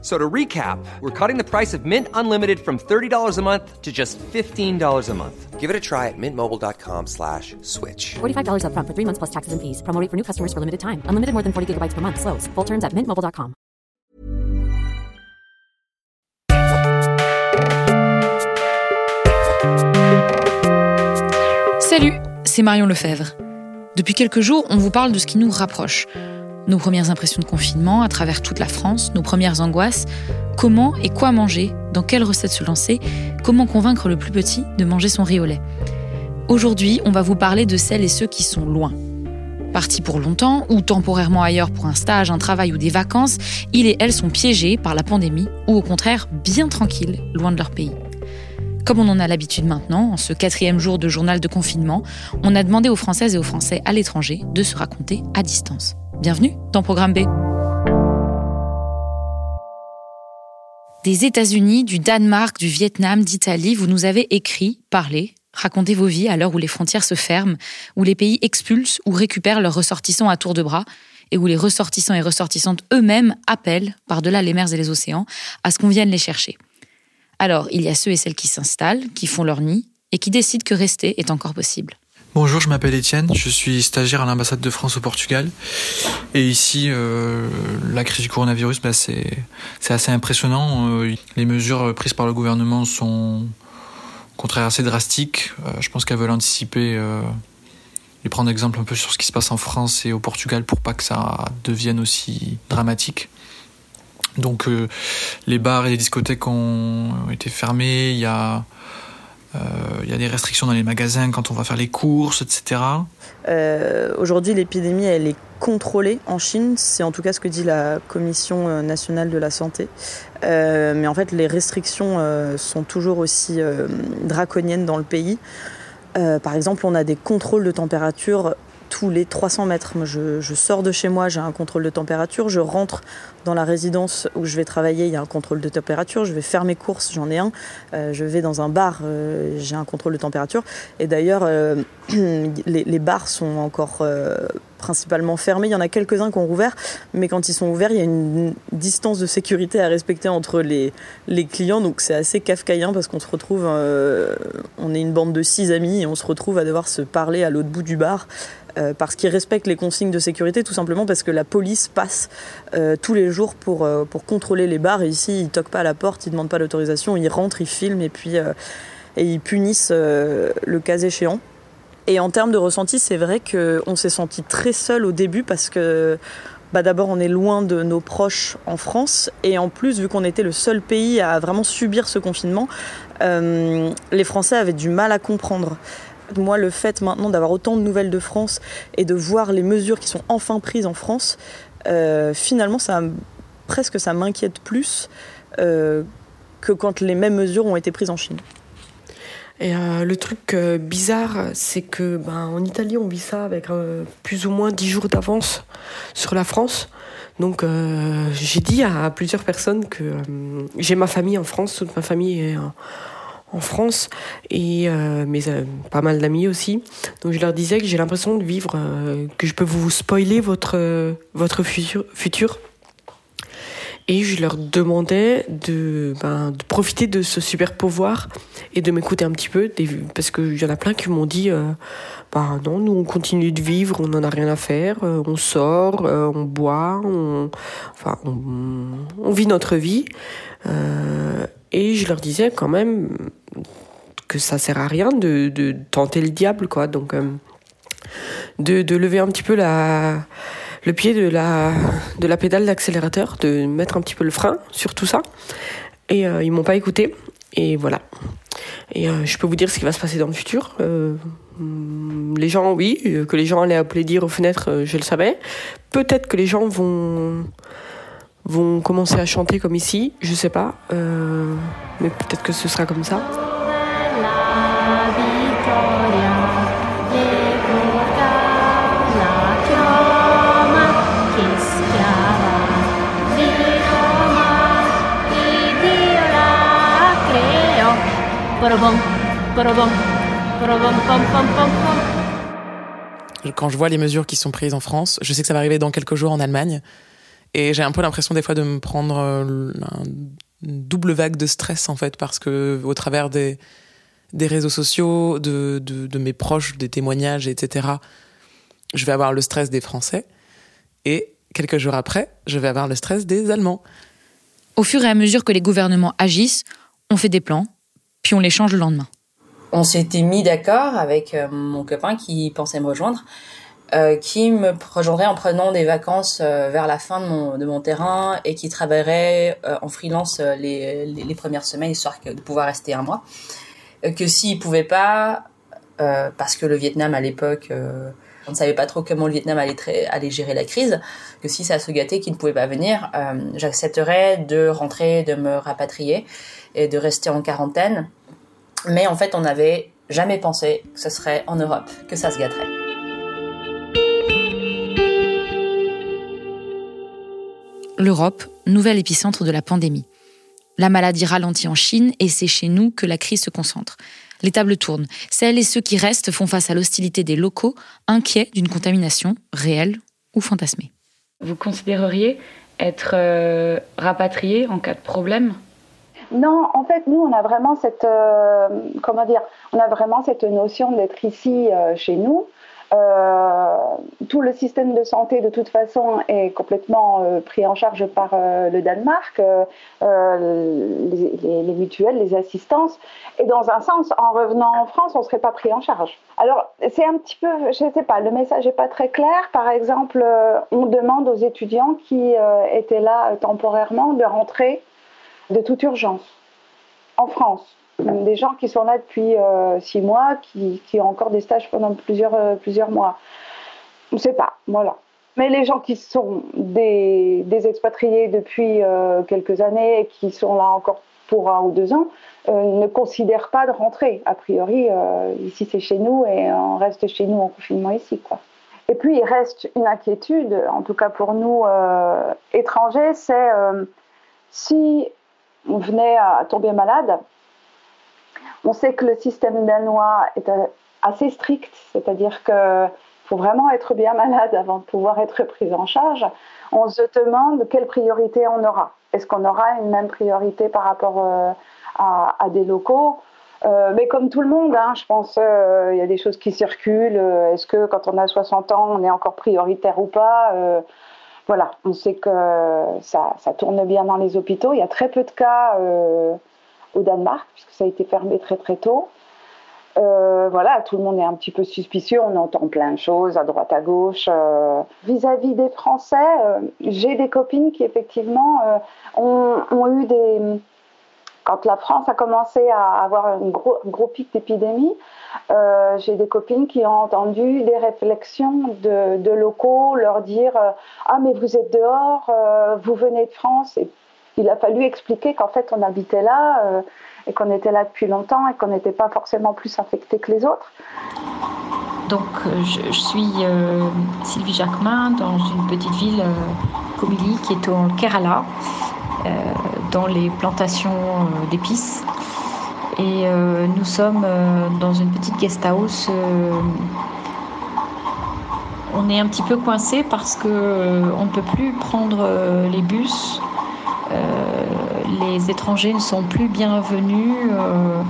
So to recap, we're cutting the price of Mint Unlimited from $30 a month to just $15 a month. Give it a try at mintmobile.com slash switch. $45 upfront for three months plus taxes and fees. Promo rate for new customers for limited time. Unlimited more than 40 gigabytes per month. Slows. Full terms at mintmobile.com. Salut, c'est Marion Lefebvre. Depuis quelques jours, on vous parle de ce qui nous rapproche. Nos premières impressions de confinement à travers toute la France, nos premières angoisses, comment et quoi manger, dans quelle recette se lancer, comment convaincre le plus petit de manger son riz au lait? Aujourd'hui, on va vous parler de celles et ceux qui sont loin. Partis pour longtemps ou temporairement ailleurs pour un stage, un travail ou des vacances, ils et elles sont piégés par la pandémie ou au contraire bien tranquilles, loin de leur pays. Comme on en a l'habitude maintenant, en ce quatrième jour de journal de confinement, on a demandé aux Françaises et aux Français à l'étranger de se raconter à distance. Bienvenue dans Programme B. Des États-Unis, du Danemark, du Vietnam, d'Italie, vous nous avez écrit, parlé, raconté vos vies à l'heure où les frontières se ferment, où les pays expulsent ou récupèrent leurs ressortissants à tour de bras, et où les ressortissants et ressortissantes eux-mêmes appellent, par-delà les mers et les océans, à ce qu'on vienne les chercher. Alors, il y a ceux et celles qui s'installent, qui font leur nid, et qui décident que rester est encore possible. Bonjour, je m'appelle Étienne, je suis stagiaire à l'ambassade de France au Portugal. Et ici, euh, la crise du coronavirus, bah, c'est assez impressionnant. Euh, les mesures prises par le gouvernement sont au contraire assez drastiques. Euh, je pense qu'elles veulent anticiper et prendre exemple un peu sur ce qui se passe en France et au Portugal pour pas que ça devienne aussi dramatique. Donc les bars et les discothèques ont été fermés, il y a il y a des restrictions dans les magasins quand on va faire les courses, etc. Euh, Aujourd'hui, l'épidémie, elle est contrôlée en Chine. C'est en tout cas ce que dit la Commission euh, nationale de la santé. Euh, mais en fait, les restrictions euh, sont toujours aussi euh, draconiennes dans le pays. Euh, par exemple, on a des contrôles de température tous les 300 mètres. Je, sors de chez moi, j'ai un contrôle de température. Je rentre dans la résidence où je vais travailler, il y a un contrôle de température. Je vais faire mes courses, j'en ai un. Euh, je vais dans un bar, euh, j'ai un contrôle de température. Et d'ailleurs, euh, les, bars sont encore principalement fermés. Il y en a quelques-uns qui ont rouvert, mais quand ils sont ouverts, il y a une distance de sécurité à respecter entre les, clients. Donc c'est assez kafkaïen parce qu'on se retrouve, euh, on est une bande de six amis et on se retrouve à devoir se parler à l'autre bout du bar euh, parce qu'ils respectent les consignes de sécurité, tout simplement parce que la police passe euh, tous les jours pour, pour contrôler les bars. Et ici, ils toquent pas à la porte, ils demandent pas l'autorisation, ils rentrent, ils filment et puis et ils punissent le cas échéant. Et en termes de ressenti, c'est vrai qu'on s'est senti très seul au début parce que bah d'abord on est loin de nos proches en France et en plus vu qu'on était le seul pays à vraiment subir ce confinement, euh, les Français avaient du mal à comprendre. Moi, le fait maintenant d'avoir autant de nouvelles de France et de voir les mesures qui sont enfin prises en France, euh, finalement, ça, presque ça m'inquiète plus euh, que quand les mêmes mesures ont été prises en Chine. Et euh, le truc euh, bizarre, c'est que ben, en Italie, on vit ça avec euh, plus ou moins 10 jours d'avance sur la France. Donc euh, j'ai dit à plusieurs personnes que euh, j'ai ma famille en France, toute ma famille est en, en France et euh, mes euh, pas mal d'amis aussi. Donc je leur disais que j'ai l'impression de vivre, euh, que je peux vous spoiler votre euh, votre futur, futur. Et je leur demandais de, ben, de profiter de ce super pouvoir et de m'écouter un petit peu, parce qu'il y en a plein qui m'ont dit euh, bah non, nous on continue de vivre, on n'en a rien à faire, euh, on sort, euh, on boit, on, enfin, on, vit notre vie. Euh, et je leur disais quand même que ça sert à rien de, de tenter le diable, quoi. Donc, de, de lever un petit peu la, le pied de la, de la pédale d'accélérateur, de mettre un petit peu le frein sur tout ça. Et euh, ils m'ont pas écouté. Et voilà. Et euh, je peux vous dire ce qui va se passer dans le futur. Euh, les gens, oui, que les gens allaient applaudir aux fenêtres, je le savais. Peut-être que les gens vont vont commencer à chanter comme ici, je sais pas. Mais peut-être que ce sera comme ça. Quand je vois les mesures qui sont prises en France, je sais que ça va arriver dans quelques jours en Allemagne. Et j'ai un peu l'impression des fois de me prendre euh, une double vague de stress en fait, parce que au travers des, des réseaux sociaux, de, de, de mes proches, des témoignages, etc., je vais avoir le stress des Français. Et quelques jours après, je vais avoir le stress des Allemands. Au fur et à mesure que les gouvernements agissent, on fait des plans, puis on le lendemain. On s'était mis d'accord avec euh, mon copain qui pensait me rejoindre, euh, qui me rejoindrait en prenant des vacances euh, vers la fin de mon, terrain et qui travaillerait en freelance les, les, les, premières semaines, histoire de pouvoir rester un mois. Que s'il pouvait pas, parce que le Vietnam à l'époque on ne savait pas trop comment le Vietnam allait, allait gérer la crise, que si ça se gâtait qu'il ne pouvait pas venir, euh, j'accepterais de rentrer, de me rapatrier et de rester en quarantaine. Mais en fait, on n'avait jamais pensé que ce serait en Europe que ça se gâterait. L'Europe, nouvel épicentre de la pandémie. La maladie ralentit en Chine et c'est chez nous que la crise se concentre. Les tables tournent. Celles et ceux qui restent font face à l'hostilité des locaux, inquiets d'une contamination réelle ou fantasmée. Vous considéreriez être euh, rapatrié en cas de problème? Non, en fait, nous, on a vraiment cette, euh, comment dire, on a vraiment cette notion d'être ici euh, chez nous. Euh, tout le système de santé, de toute façon, est complètement euh, pris en charge par euh, le Danemark, les, les, les, mutuelles, les assistances. Et dans un sens, en revenant en France, on ne serait pas pris en charge. Alors, c'est un petit peu, je ne sais pas, le message n'est pas très clair. Par exemple, on demande aux étudiants qui étaient là temporairement de rentrer de toute urgence en France des gens qui sont là depuis euh, six mois, qui, qui, ont encore des stages pendant plusieurs, euh, plusieurs mois. On ne sait pas, voilà. Mais les gens qui sont des, des expatriés depuis euh, quelques années et qui sont là encore pour un ou deux ans ne considèrent pas de rentrer. A priori, ici c'est chez nous et on reste chez nous en confinement ici. Quoi. Et puis il reste une inquiétude, en tout cas pour nous étrangers, c'est si on venait à tomber malade, on sait que le système danois est assez strict, c'est-à-dire qu'il faut vraiment être bien malade avant de pouvoir être pris en charge. On se demande quelle priorité on aura. Est-ce qu'on aura une même priorité par rapport euh, à, des locaux? Euh, mais comme tout le monde, hein, je pense euh, y a des choses qui circulent. Est-ce que quand on a 60 ans, on est encore prioritaire ou pas? Euh, Voilà, on sait que ça, tourne bien dans les hôpitaux. Il y a très peu de cas au Danemark, puisque ça a été fermé très très tôt. Euh, voilà, tout le monde est un petit peu suspicieux, on entend plein de choses à droite à gauche. Vis-à-vis -vis des Français, euh, j'ai des copines qui effectivement euh, ont, eu des... Quand la France a commencé à avoir un gros, pic d'épidémie, j'ai des copines qui ont entendu des réflexions de, locaux leur dire Ah mais vous êtes dehors, vous venez de France, il a fallu expliquer qu'en fait on habitait là euh, et qu'on était là depuis longtemps et qu'on n'était pas forcément plus infecté que les autres. Donc je, je suis euh, Sylvie Jacquemin dans une petite ville euh, Comilly qui est au Kerala, euh, dans les plantations d'épices. Et nous sommes dans une petite guest house on est un petit peu coincé parce que on ne peut plus prendre les bus euh, les étrangers ne sont plus bienvenus. Euh,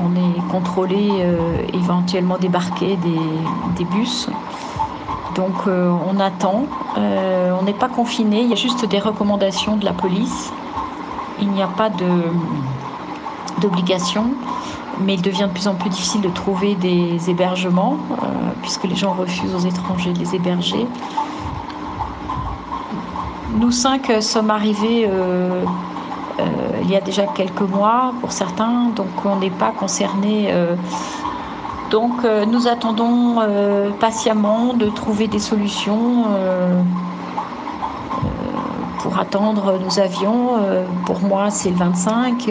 on est contrôlé, euh, éventuellement débarqué des, bus. Donc euh, on attend. On n'est pas confiné. Il y a juste des recommandations de la police. Il n'y a pas d'obligation. Mais il devient de plus en plus difficile de trouver des hébergements puisque les gens refusent aux étrangers de les héberger. Nous cinq sommes arrivés euh, euh, il y a déjà quelques mois pour certains, donc on n'est pas concernés. Euh, donc nous attendons patiemment de trouver des solutions pour attendre nos avions. pour moi, c'est le 25,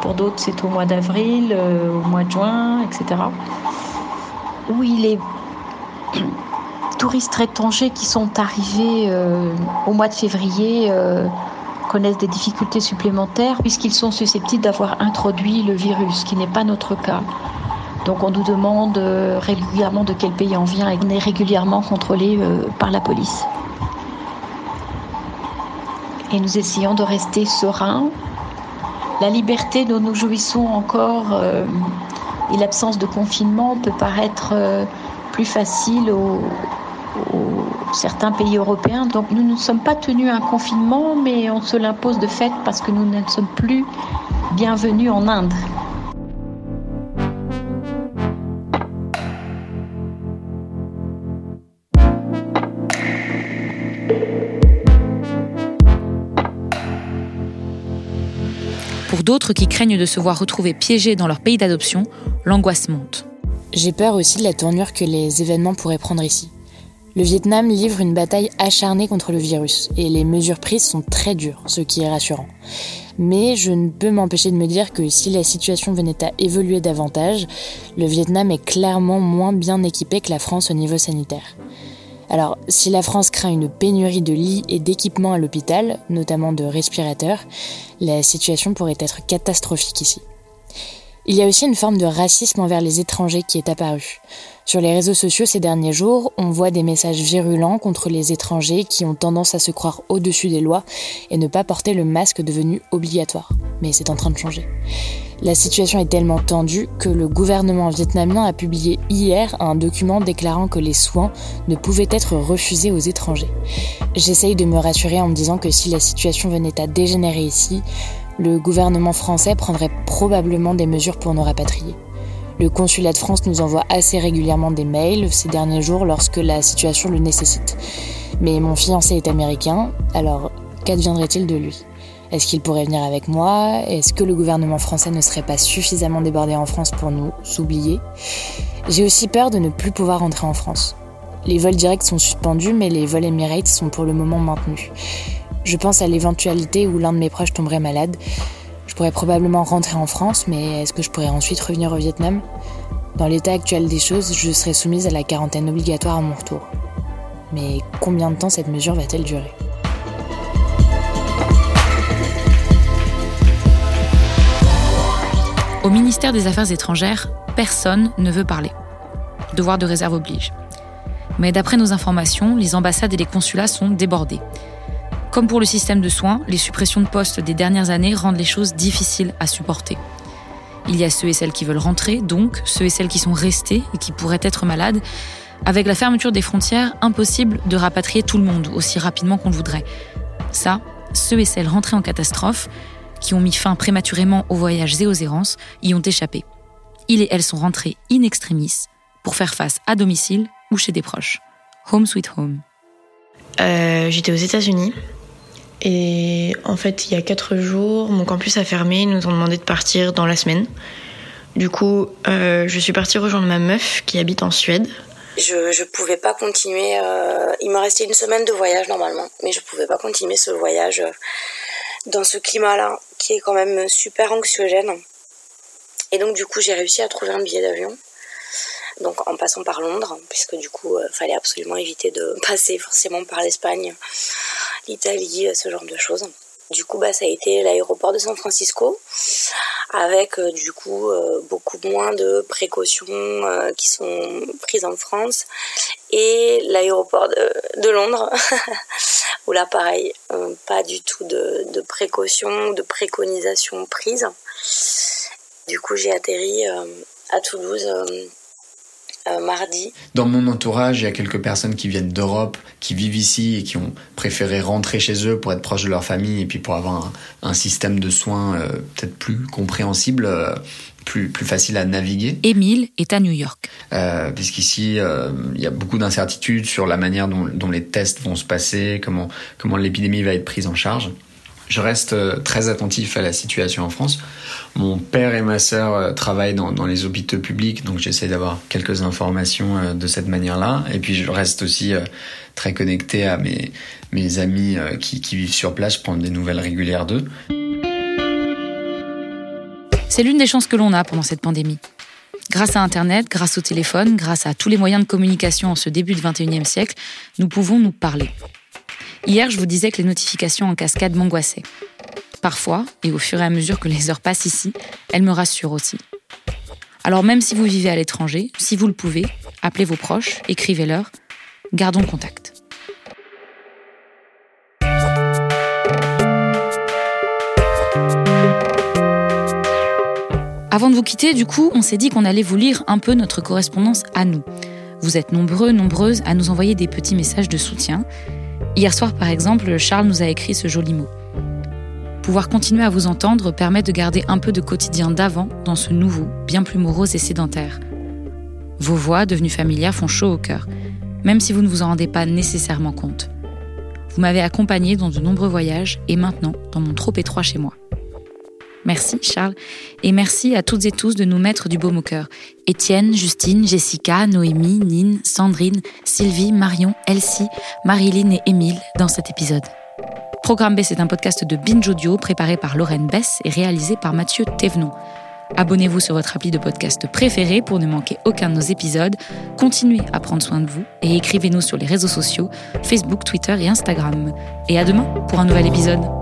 pour d'autres, c'est au mois d'avril, au mois de juin, etc. Oui, les touristes étrangers qui sont arrivés euh, au mois de février, euh, connaissent des difficultés supplémentaires puisqu'ils sont susceptibles d'avoir introduit le virus, ce qui n'est pas notre cas. Donc on nous demande euh, régulièrement de quel pays on vient et on est régulièrement contrôlé par la police. Et nous essayons de rester sereins. La liberté dont nous jouissons encore et l'absence de confinement peut paraître plus facile aux, certains pays européens. Donc nous ne sommes pas tenus à un confinement, mais on se l'impose de fait parce que nous ne sommes plus bienvenus en Inde. Pour d'autres qui craignent de se voir retrouvés piégés dans leur pays d'adoption, l'angoisse monte. J'ai peur aussi de la tournure que les événements pourraient prendre ici. Le Vietnam livre une bataille acharnée contre le virus et les mesures prises sont très dures, ce qui est rassurant. Mais je ne peux m'empêcher de me dire que si la situation venait à évoluer davantage, le Vietnam est clairement moins bien équipé que la France au niveau sanitaire. Alors, si la France craint une pénurie de lits et d'équipements à l'hôpital, notamment de respirateurs, la situation pourrait être catastrophique ici. Il y a aussi une forme de racisme envers les étrangers qui est apparue. Sur les réseaux sociaux ces derniers jours, on voit des messages virulents contre les étrangers qui ont tendance à se croire au-dessus des lois et ne pas porter le masque devenu obligatoire. Mais c'est en train de changer. La situation est tellement tendue que le gouvernement vietnamien a publié hier un document déclarant que les soins ne pouvaient être refusés aux étrangers. J'essaye de me rassurer en me disant que si la situation venait à dégénérer ici, le gouvernement français prendrait probablement des mesures pour nous rapatrier. Le consulat de France nous envoie assez régulièrement des mails ces derniers jours lorsque la situation le nécessite. Mais mon fiancé est américain, alors qu'adviendrait-il de lui? Est-ce qu'il pourrait venir avec moi? Est-ce que le gouvernement français ne serait pas suffisamment débordé en France pour nous oublier? J'ai aussi peur de ne plus pouvoir rentrer en France. Les vols directs sont suspendus, mais les vols Emirates sont pour le moment maintenus. Je pense à l'éventualité où l'un de mes proches tomberait malade. Je pourrais probablement rentrer en France, mais est-ce que je pourrais ensuite revenir au Vietnam? Dans l'état actuel des choses, je serais soumise à la quarantaine obligatoire à mon retour. Mais combien de temps cette mesure va-t-elle durer? Au ministère des Affaires étrangères, personne ne veut parler. Devoir de réserve oblige. Mais d'après nos informations, les ambassades et les consulats sont débordés. Comme pour le système de soins, les suppressions de postes des dernières années rendent les choses difficiles à supporter. Il y a ceux et celles qui veulent rentrer, donc ceux et celles qui sont restés et qui pourraient être malades. Avec la fermeture des frontières, impossible de rapatrier tout le monde aussi rapidement qu'on le voudrait. Ça, ceux et celles rentrés en catastrophe, qui ont mis fin prématurément aux voyages et aux errances, y ont échappé. Ils et elles sont rentrés in extremis pour faire face à domicile ou chez des proches. Home sweet home. Euh, J'étais aux États-Unis et en fait, il y a quatre jours, mon campus a fermé. Ils nous ont demandé de partir dans la semaine. Du coup, euh, je suis partie rejoindre ma meuf qui habite en Suède. Je je pouvais pas continuer. Euh, il me restait une semaine de voyage normalement, mais je pouvais pas continuer ce voyage euh, dans ce climat-là, qui est quand même super anxiogène. Et donc du coup, j'ai réussi à trouver un billet d'avion. Donc en passant par Londres, puisque du coup, il fallait absolument éviter de passer forcément par l'Espagne l'Italie, ce genre de choses. Du coup, bah, ça a été l'aéroport de San Francisco, avec euh, du coup euh, beaucoup moins de précautions euh, qui sont prises en France, et l'aéroport de, Londres, où là, pareil, pas du tout de, de précautions, de préconisations prises. Du coup, j'ai atterri à Toulouse euh, mardi. Dans mon entourage, il y a quelques personnes qui viennent d'Europe, qui vivent ici et qui ont préféré rentrer chez eux pour être proches de leur famille et puis pour avoir un, système de soins euh, peut-être plus compréhensible. Euh, plus, plus facile à naviguer. Émile est à New York. Puisqu'ici, il y a beaucoup d'incertitudes sur la manière dont, dont, les tests vont se passer, comment, comment l'épidémie va être prise en charge. Je reste euh, très attentif à la situation en France. Mon père et ma sœur euh, travaillent dans, les hôpitaux publics, donc j'essaie d'avoir quelques informations euh, de cette manière-là. Et puis je reste aussi très connecté à mes, amis qui, vivent sur place, prendre des nouvelles régulières d'eux. C'est l'une des chances que l'on a pendant cette pandémie. Grâce à Internet, grâce au téléphone, grâce à tous les moyens de communication en ce début du XXIe siècle, nous pouvons nous parler. Hier, je vous disais que les notifications en cascade m'angoissaient. Parfois, et au fur et à mesure que les heures passent ici, elles me rassurent aussi. Alors même si vous vivez à l'étranger, si vous le pouvez, appelez vos proches, écrivez-leur, gardons contact. Avant de vous quitter, du coup, on s'est dit qu'on allait vous lire un peu notre correspondance à nous. Vous êtes nombreux, nombreuses à nous envoyer des petits messages de soutien. Hier soir, par exemple, Charles nous a écrit ce joli mot. Pouvoir continuer à vous entendre permet de garder un peu de quotidien d'avant dans ce nouveau, bien plus morose et sédentaire. Vos voix, devenues familières, font chaud au cœur, même si vous ne vous en rendez pas nécessairement compte. Vous m'avez accompagné dans de nombreux voyages et maintenant dans mon trop étroit chez moi. Merci Charles, et merci à toutes et tous de nous mettre du baume au cœur. Étienne, Justine, Jessica, Noémie, Nine, Sandrine, Sylvie, Marion, Elsie, Marilyn et Émile dans cet épisode. Programme B, c'est un podcast de Binge Audio préparé par Lorraine Bess et réalisé par Mathieu Thévenon. Abonnez-vous sur votre appli de podcast préféré pour ne manquer aucun de nos épisodes. Continuez à prendre soin de vous et écrivez-nous sur les réseaux sociaux, Facebook, Twitter et Instagram. Et à demain pour un nouvel épisode.